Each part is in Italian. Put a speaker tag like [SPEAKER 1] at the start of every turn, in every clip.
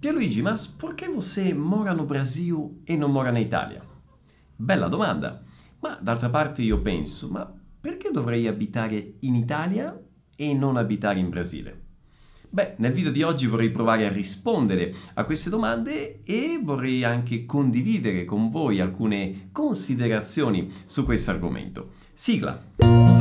[SPEAKER 1] Pierluigi, mas por que você mora no Brasil e non mora na Italia? Bella domanda, ma d'altra parte io penso, ma perché dovrei abitare in Italia e non abitare in Brasile? Beh, nel video di oggi vorrei provare a rispondere a queste domande e vorrei anche condividere con voi alcune considerazioni su questo argomento. Sigla!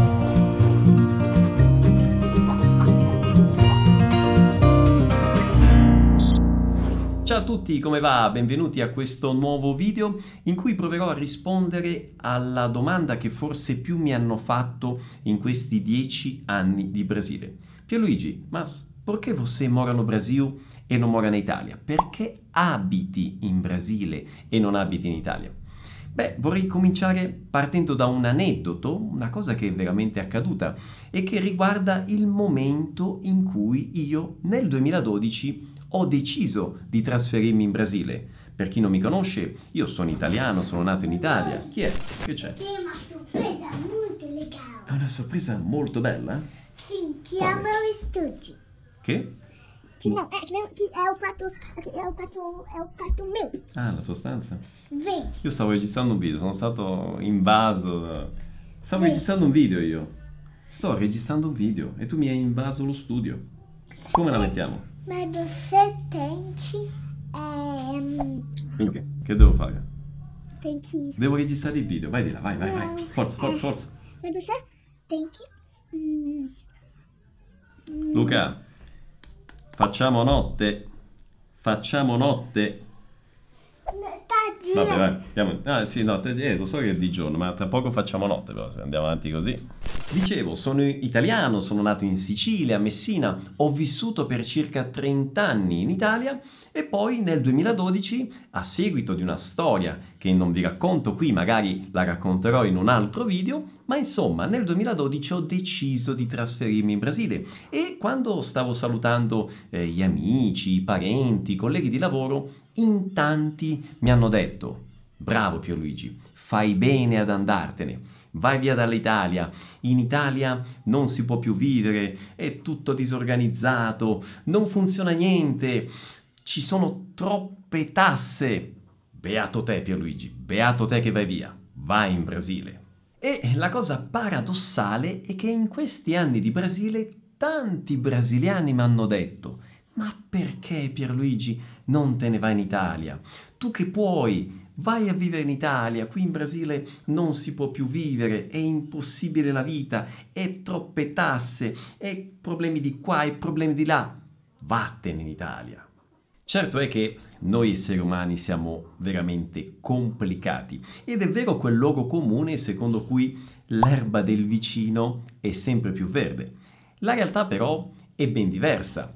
[SPEAKER 1] Tutti, come va? Benvenuti a questo nuovo video in cui proverò a rispondere alla domanda che forse più mi hanno fatto in questi dieci anni di Brasile. Pierluigi, mas perché você mora no Brasil e non mora in Italia? Perché abiti in Brasile e non abiti in Italia? Beh, vorrei cominciare partendo da un aneddoto, una cosa che è veramente accaduta e che riguarda il momento in cui io nel 2012 ho deciso di trasferirmi in Brasile. Per chi non mi conosce, io sono italiano, sono nato in Italia. Chi è? Che c'è?
[SPEAKER 2] È una sorpresa molto legale.
[SPEAKER 1] È una sorpresa molto bella.
[SPEAKER 2] Sì, chiama o studio.
[SPEAKER 1] Che?
[SPEAKER 2] Que não, é, que não, que é o prato, é o prato, é o prato meu.
[SPEAKER 1] Ah, la tua stanza?
[SPEAKER 2] Vem.
[SPEAKER 1] Io stavo registrando un video, sono stato invaso. Stavo
[SPEAKER 2] Sì.
[SPEAKER 1] registrando un video io. Sto registrando un video e tu mi hai invaso lo studio. Come la mettiamo?
[SPEAKER 2] Mas você tem que, é,
[SPEAKER 1] Quindi che, che devo fare?
[SPEAKER 2] tem que,
[SPEAKER 1] Devo registrare il video, vai di là, vai, vai, vai. Forza, forza, forza.
[SPEAKER 2] mas você tem que, hum,
[SPEAKER 1] Luca, facciamo notte. Facciamo notte.
[SPEAKER 2] Tadinho.
[SPEAKER 1] Vabbè, vai, andiamo. Ah, sì, no, te- eh, lo so che è di giorno, ma tra poco facciamo notte, però se andiamo avanti così. Dicevo, sono italiano, sono nato in Sicilia, a Messina, ho vissuto per circa 30 anni in Italia e poi nel 2012, a seguito di una storia che non vi racconto qui, magari la racconterò in un altro video, ma insomma, nel 2012 ho deciso di trasferirmi in Brasile e quando stavo salutando eh, gli amici, i parenti, i colleghi di lavoro, in tanti mi hanno detto: Bravo Pierluigi, fai bene ad andartene. Vai via dall'Italia. In Italia non si può più vivere, è tutto disorganizzato, non funziona niente, ci sono troppe tasse. Beato te Pierluigi, beato te che vai via. Vai in Brasile. E la cosa paradossale è che in questi anni di Brasile tanti brasiliani mi hanno detto: Ma perché Pierluigi non te ne vai in Italia? Tu che puoi, vai a vivere in Italia, qui in Brasile non si può più vivere, è impossibile la vita, è troppe tasse, è problemi di qua e problemi di là. Vattene in Italia. Certo è che noi esseri umani siamo veramente complicati ed è vero quel luogo comune secondo cui l'erba del vicino è sempre più verde. La realtà però è ben diversa.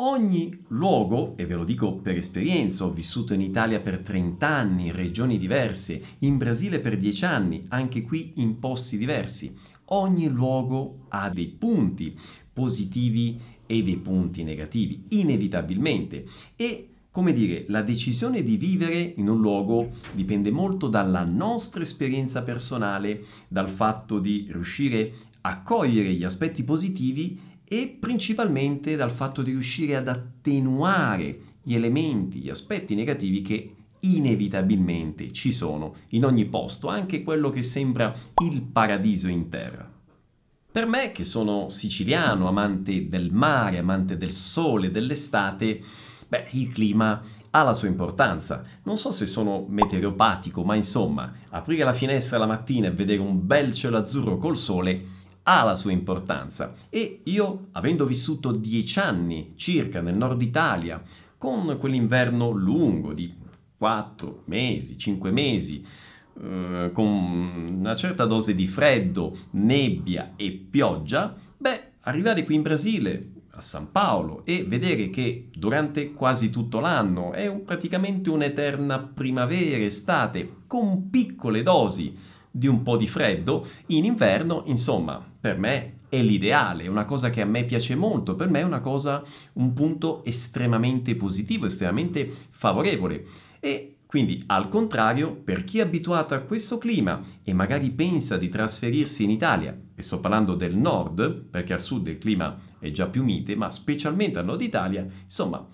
[SPEAKER 1] Ogni luogo, e ve lo dico per esperienza, ho vissuto in Italia per 30 anni, in regioni diverse, in Brasile per 10 anni, anche qui in posti diversi. Ogni luogo ha dei punti positivi e dei punti negativi, inevitabilmente. E, come dire, la decisione di vivere in un luogo dipende molto dalla nostra esperienza personale, dal fatto di riuscire a cogliere gli aspetti positivi e principalmente dal fatto di riuscire ad attenuare gli elementi, gli aspetti negativi che inevitabilmente ci sono in ogni posto, anche quello che sembra il paradiso in terra. Per me, che sono siciliano, amante del mare, amante del sole, dell'estate, beh, il clima ha la sua importanza. Non so se sono meteoropatico, ma insomma, aprire la finestra la mattina e vedere un bel cielo azzurro col sole ha la sua importanza. E io, avendo vissuto dieci anni circa nel nord Italia, con quell'inverno lungo di 4 mesi, 5 mesi, eh, con una certa dose di freddo, nebbia e pioggia, beh, arrivare qui in Brasile, a San Paolo, e vedere che durante quasi tutto l'anno è un- praticamente un'eterna primavera, estate, con piccole dosi di un po' di freddo, in inverno, insomma, per me è l'ideale, è una cosa che a me piace molto, per me è una cosa, un punto estremamente positivo, estremamente favorevole. E quindi, al contrario, per chi è abituato a questo clima e magari pensa di trasferirsi in Italia, e sto parlando del nord, perché al sud il clima è già più mite, ma specialmente al nord Italia, insomma,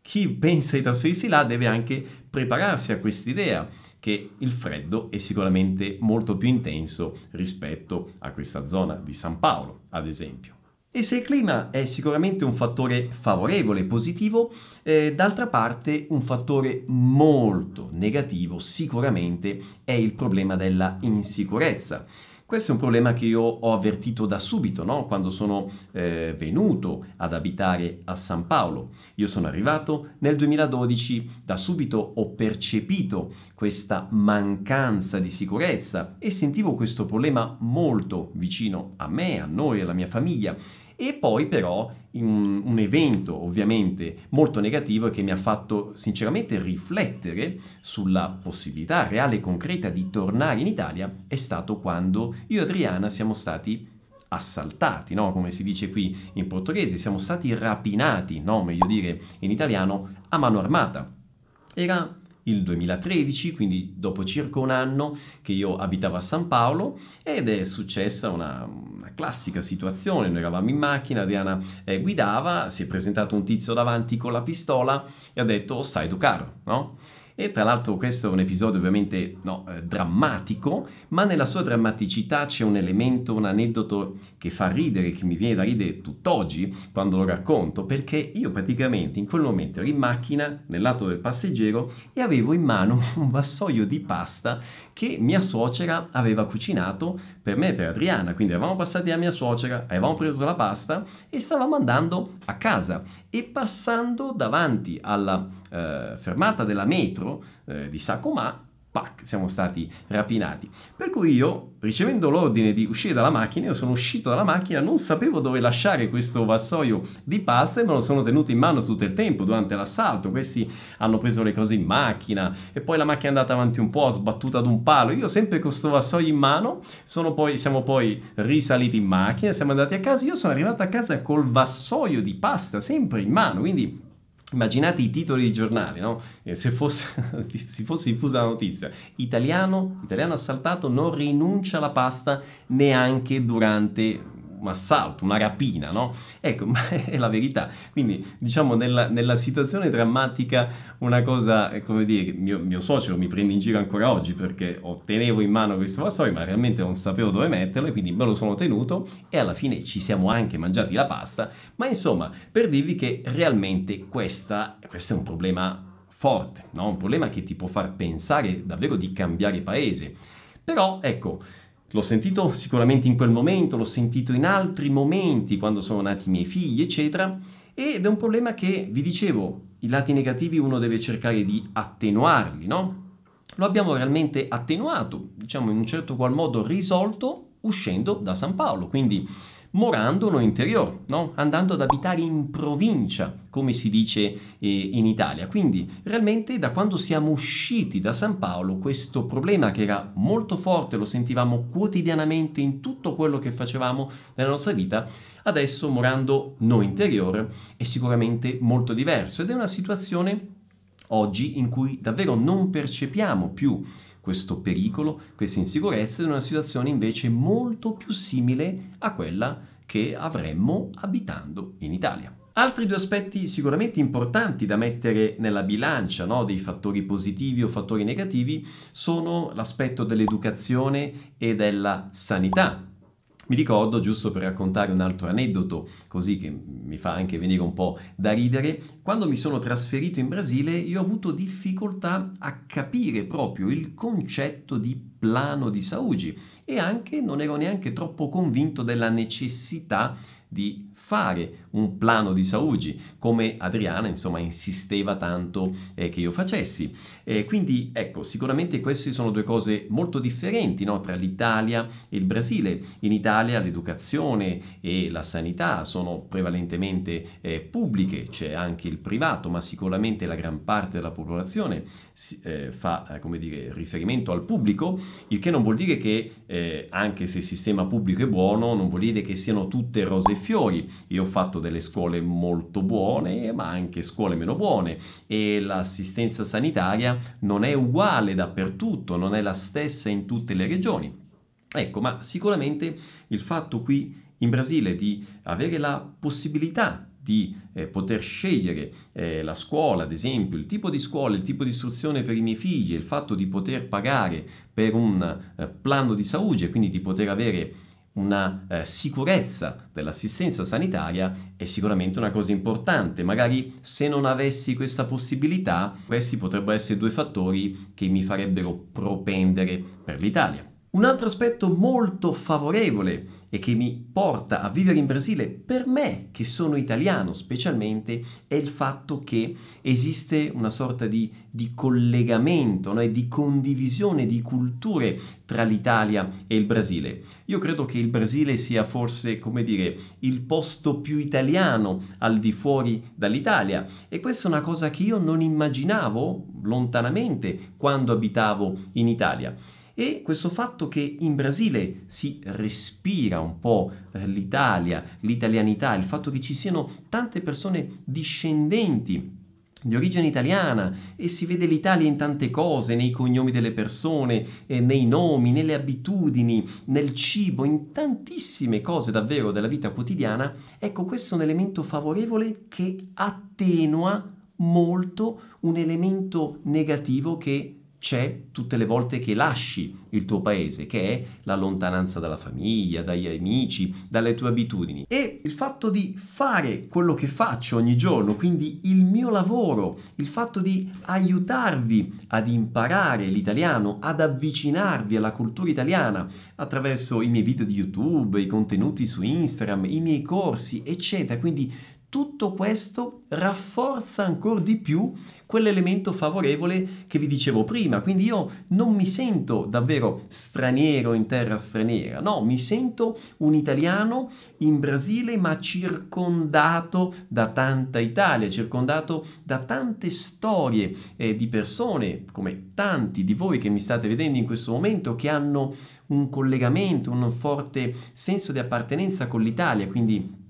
[SPEAKER 1] chi pensa di trasferirsi là deve anche prepararsi a quest'idea che il freddo è sicuramente molto più intenso rispetto a questa zona di San Paolo, ad esempio. E se il clima è sicuramente un fattore favorevole, positivo, eh, d'altra parte un fattore molto negativo sicuramente è il problema della insicurezza. Questo è un problema che io ho avvertito da subito, no? quando sono eh, venuto ad abitare a San Paolo. Io sono arrivato nel 2012, da subito ho percepito questa mancanza di sicurezza e sentivo questo problema molto vicino a me, a noi, alla mia famiglia e poi però un, evento ovviamente molto negativo che mi ha fatto sinceramente riflettere sulla possibilità reale e concreta di tornare in Italia è stato quando io e Adriana siamo stati assaltati, no? come si dice qui in portoghese, siamo stati rapinati, no? meglio dire in italiano, a mano armata. Era il 2013, quindi dopo circa un anno che io abitavo a San Paolo ed è successa una, una classica situazione, noi eravamo in macchina, Adriana eh, guidava, si è presentato un tizio davanti con la pistola e ha detto oh, sai tu caro, no? E tra l'altro questo è un episodio ovviamente no, eh, drammatico, ma nella sua drammaticità c'è un elemento, un aneddoto che fa ridere, che mi viene da ridere tutt'oggi quando lo racconto, perché io praticamente in quel momento ero in macchina nel lato del passeggero e avevo in mano un vassoio di pasta che mia suocera aveva cucinato per me e per Adriana. Quindi eravamo passati da mia suocera, avevamo preso la pasta e stavamo andando a casa e passando davanti alla eh, fermata della metro eh, di Sacomà pac, siamo stati rapinati. Per cui io, ricevendo l'ordine di uscire dalla macchina, io sono uscito dalla macchina, non sapevo dove lasciare questo vassoio di pasta e me lo sono tenuto in mano tutto il tempo durante l'assalto. Questi hanno preso le cose in macchina e poi la macchina è andata avanti un po', sbattuta ad un palo. Io sempre con questo vassoio in mano, poi, siamo poi risaliti in macchina, siamo andati a casa. Io sono arrivato a casa col vassoio di pasta sempre in mano, quindi Immaginate i titoli di giornali, no? se fosse, si fosse diffusa la notizia, italiano, italiano assaltato non rinuncia alla pasta neanche durante un assalto, una rapina, no? Ecco, ma è la verità. Quindi, diciamo, nella, nella situazione drammatica, una cosa, come dire, mio, mio, suocero mi prende in giro ancora oggi perché tenevo in mano questo vassoio, ma realmente non sapevo dove metterlo e quindi me lo sono tenuto e alla fine ci siamo anche mangiati la pasta. Ma insomma, per dirvi che realmente questa, questo è un problema forte, no? un problema che ti può far pensare davvero di cambiare paese. Però, ecco, L'ho sentito sicuramente in quel momento, l'ho sentito in altri momenti quando sono nati i miei figli, eccetera, ed è un problema che, vi dicevo, i lati negativi uno deve cercare di attenuarli, no? Lo abbiamo realmente attenuato, diciamo in un certo qual modo risolto uscendo da San Paolo, quindi morando no interior, no? andando ad abitare in provincia, come si dice eh, in Italia. Quindi realmente da quando siamo usciti da San Paolo questo problema che era molto forte, lo sentivamo quotidianamente in tutto quello che facevamo nella nostra vita, adesso morando no interior è sicuramente molto diverso ed è una situazione oggi in cui davvero non percepiamo più questo pericolo, questa insicurezza in una situazione invece molto più simile a quella che avremmo abitando in Italia. Altri due aspetti sicuramente importanti da mettere nella bilancia no, dei fattori positivi o fattori negativi sono l'aspetto dell'educazione e della sanità. Mi ricordo, giusto per raccontare un altro aneddoto, così che mi fa anche venire un po' da ridere, quando mi sono trasferito in Brasile io ho avuto difficoltà a capire proprio il concetto di plano di Saúde e anche non ero neanche troppo convinto della necessità di fare un plano di Saugi, come Adriana insomma insisteva tanto eh, che io facessi. Eh, quindi ecco, sicuramente queste sono due cose molto differenti no? tra l'Italia e il Brasile. In Italia l'educazione e la sanità sono prevalentemente eh, pubbliche, c'è anche il privato, ma sicuramente la gran parte della popolazione eh, fa eh, come dire, riferimento al pubblico, il che non vuol dire che eh, anche se il sistema pubblico è buono, non vuol dire che siano tutte rose e fiori. Io ho fatto delle scuole molto buone, ma anche scuole meno buone e l'assistenza sanitaria non è uguale dappertutto, non è la stessa in tutte le regioni. Ecco, ma sicuramente il fatto qui in Brasile di avere la possibilità di eh, poter scegliere eh, la scuola, ad esempio, il tipo di scuola, il tipo di istruzione per i miei figli, il fatto di poter pagare per un eh, plano di salute, quindi di poter avere una eh, sicurezza dell'assistenza sanitaria è sicuramente una cosa importante. Magari se non avessi questa possibilità, questi potrebbero essere due fattori che mi farebbero propendere per l'Italia. Un altro aspetto molto favorevole e che mi porta a vivere in Brasile, per me che sono italiano specialmente, è il fatto che esiste una sorta di, di collegamento no? e di condivisione di culture tra l'Italia e il Brasile. Io credo che il Brasile sia forse, come dire, il posto più italiano al di fuori dall'Italia e questa è una cosa che io non immaginavo lontanamente quando abitavo in Italia. E questo fatto che in Brasile si respira un po' l'Italia, l'italianità, il fatto che ci siano tante persone discendenti di origine italiana e si vede l'Italia in tante cose, nei cognomi delle persone, eh, nei nomi, nelle abitudini, nel cibo, in tantissime cose davvero della vita quotidiana, ecco questo è un elemento favorevole che attenua molto un elemento negativo che c'è tutte le volte che lasci il tuo paese, che è la lontananza dalla famiglia, dagli amici, dalle tue abitudini. E il fatto di fare quello che faccio ogni giorno, quindi il mio lavoro, il fatto di aiutarvi ad imparare l'italiano, ad avvicinarvi alla cultura italiana attraverso i miei video di YouTube, i contenuti su Instagram, i miei corsi, eccetera. Quindi tutto questo rafforza ancora di più quell'elemento favorevole che vi dicevo prima. Quindi io non mi sento davvero straniero in terra straniera, no, mi sento un italiano in Brasile ma circondato da tanta Italia, circondato da tante storie eh, di persone, come tanti di voi che mi state vedendo in questo momento, che hanno un collegamento, un forte senso di appartenenza con l'Italia, quindi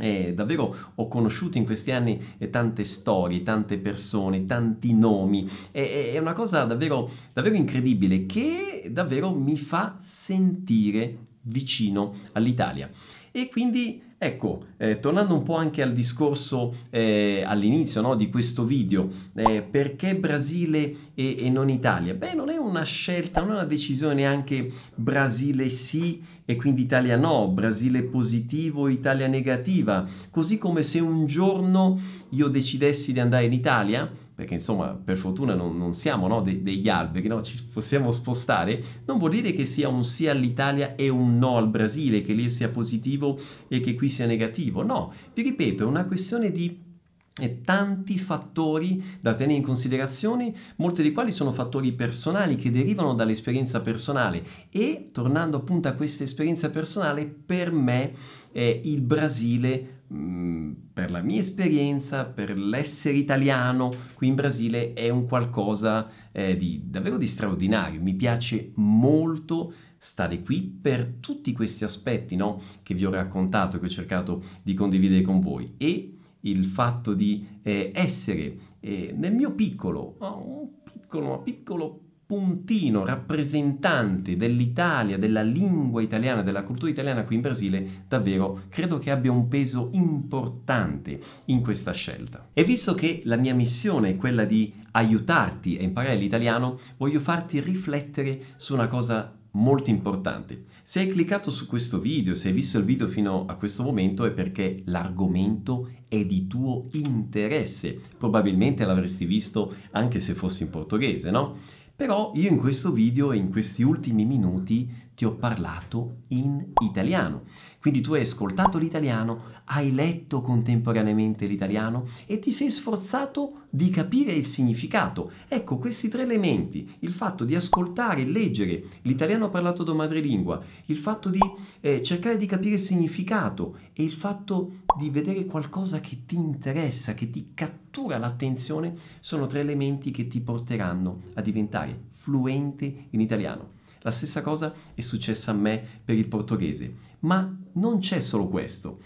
[SPEAKER 1] eh, davvero ho conosciuto in questi anni eh, tante storie, tante persone, tanti nomi. Eh, è una cosa davvero, davvero incredibile che davvero mi fa sentire vicino all'Italia. E quindi ecco, eh, tornando un po' anche al discorso eh, all'inizio no, di questo video, eh, perché Brasile e, e, non Italia? Beh, non è una scelta, non è una decisione neanche Brasile sì e quindi Italia no, Brasile positivo, Italia negativa, così come se un giorno io decidessi di andare in Italia, perché insomma per fortuna non, non siamo no, de, degli alberi, no? ci possiamo spostare, non vuol dire che sia un sì all'Italia e un no al Brasile, che lì sia positivo e che qui sia negativo, no, vi ripeto, è una questione di e tanti fattori da tenere in considerazione, molti dei quali sono fattori personali che derivano dall'esperienza personale e tornando appunto a questa esperienza personale, per me eh, il Brasile, mm, per la mia esperienza, per l'essere italiano qui in Brasile, è un qualcosa eh, di davvero di straordinario. Mi piace molto stare qui per tutti questi aspetti no? che vi ho raccontato, che ho cercato di condividere con voi e il fatto di eh, essere eh, nel mio piccolo, un piccolo, piccolo puntino rappresentante dell'Italia, della lingua italiana, della cultura italiana qui in Brasile, davvero credo che abbia un peso importante in questa scelta. E visto che la mia missione è quella di aiutarti a imparare l'italiano, voglio farti riflettere su una cosa molto importante. Se hai cliccato su questo video, se hai visto il video fino a questo momento è perché l'argomento è di tuo interesse. Probabilmente l'avresti visto anche se fossi in portoghese, no? Però io in questo video e in questi ultimi minuti ti ho parlato in italiano. Quindi tu hai ascoltato l'italiano, hai letto contemporaneamente l'italiano e ti sei sforzato di capire il significato. Ecco, questi tre elementi, il fatto di ascoltare e leggere l'italiano parlato da madrelingua, il fatto di eh, cercare di capire il significato e il fatto di vedere qualcosa che ti interessa, che ti cattura l'attenzione, sono tre elementi che ti porteranno a diventare fluente in italiano. La stessa cosa è successa a me per il portoghese, ma non c'è solo questo.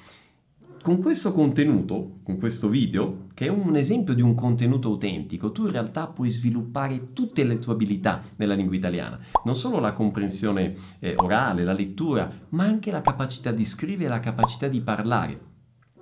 [SPEAKER 1] Con questo contenuto, con questo video, che è un esempio di un contenuto autentico, tu in realtà puoi sviluppare tutte le tue abilità nella lingua italiana, non solo la comprensione eh, orale, la lettura, ma anche la capacità di scrivere e la capacità di parlare.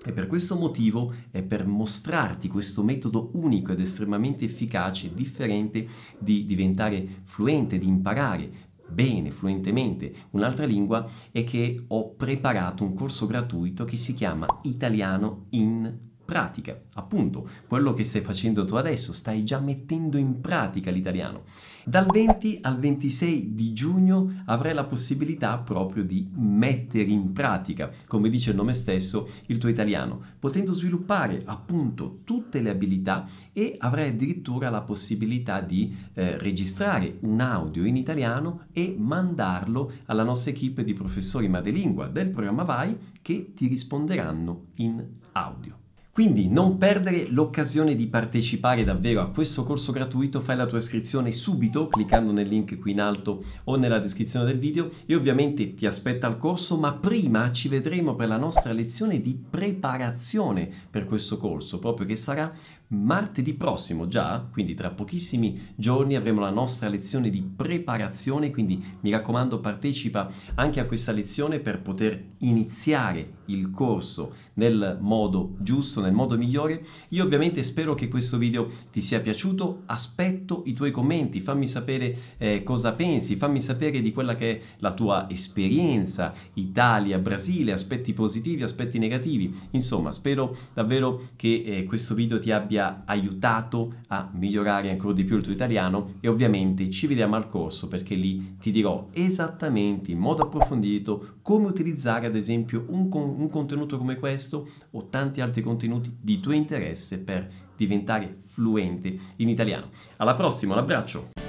[SPEAKER 1] E per questo motivo è per mostrarti questo metodo unico ed estremamente efficace, differente di diventare fluente, di imparare bene, fluentemente un'altra lingua è che ho preparato un corso gratuito che si chiama Italiano in pratica. Appunto, quello che stai facendo tu adesso, stai già mettendo in pratica l'italiano. Dal 20 al 26 di giugno avrai la possibilità proprio di mettere in pratica, come dice il nome stesso, il tuo italiano, potendo sviluppare appunto tutte le abilità e avrai addirittura la possibilità di eh, registrare un audio in italiano e mandarlo alla nostra equipe di professori madrelingua del programma Vai che ti risponderanno in audio. Quindi non perdere l'occasione di partecipare davvero a questo corso gratuito, fai la tua iscrizione subito cliccando nel link qui in alto o nella descrizione del video e ovviamente ti aspetta il corso, ma prima ci vedremo per la nostra lezione di preparazione per questo corso, proprio che sarà martedì prossimo già, quindi tra pochissimi giorni avremo la nostra lezione di preparazione, quindi mi raccomando partecipa anche a questa lezione per poter iniziare il corso nel modo giusto, nel modo migliore. Io ovviamente spero che questo video ti sia piaciuto, aspetto i tuoi commenti, fammi sapere eh, cosa pensi, fammi sapere di quella che è la tua esperienza, Italia, Brasile, aspetti positivi, aspetti negativi, insomma spero davvero che eh, questo video ti abbia aiutato a migliorare ancora di più il tuo italiano e ovviamente ci vediamo al corso perché lì ti dirò esattamente in modo approfondito come utilizzare ad esempio un, un contenuto come questo o tanti altri contenuti di tuo interesse per diventare fluente in italiano. Alla prossima, un abbraccio!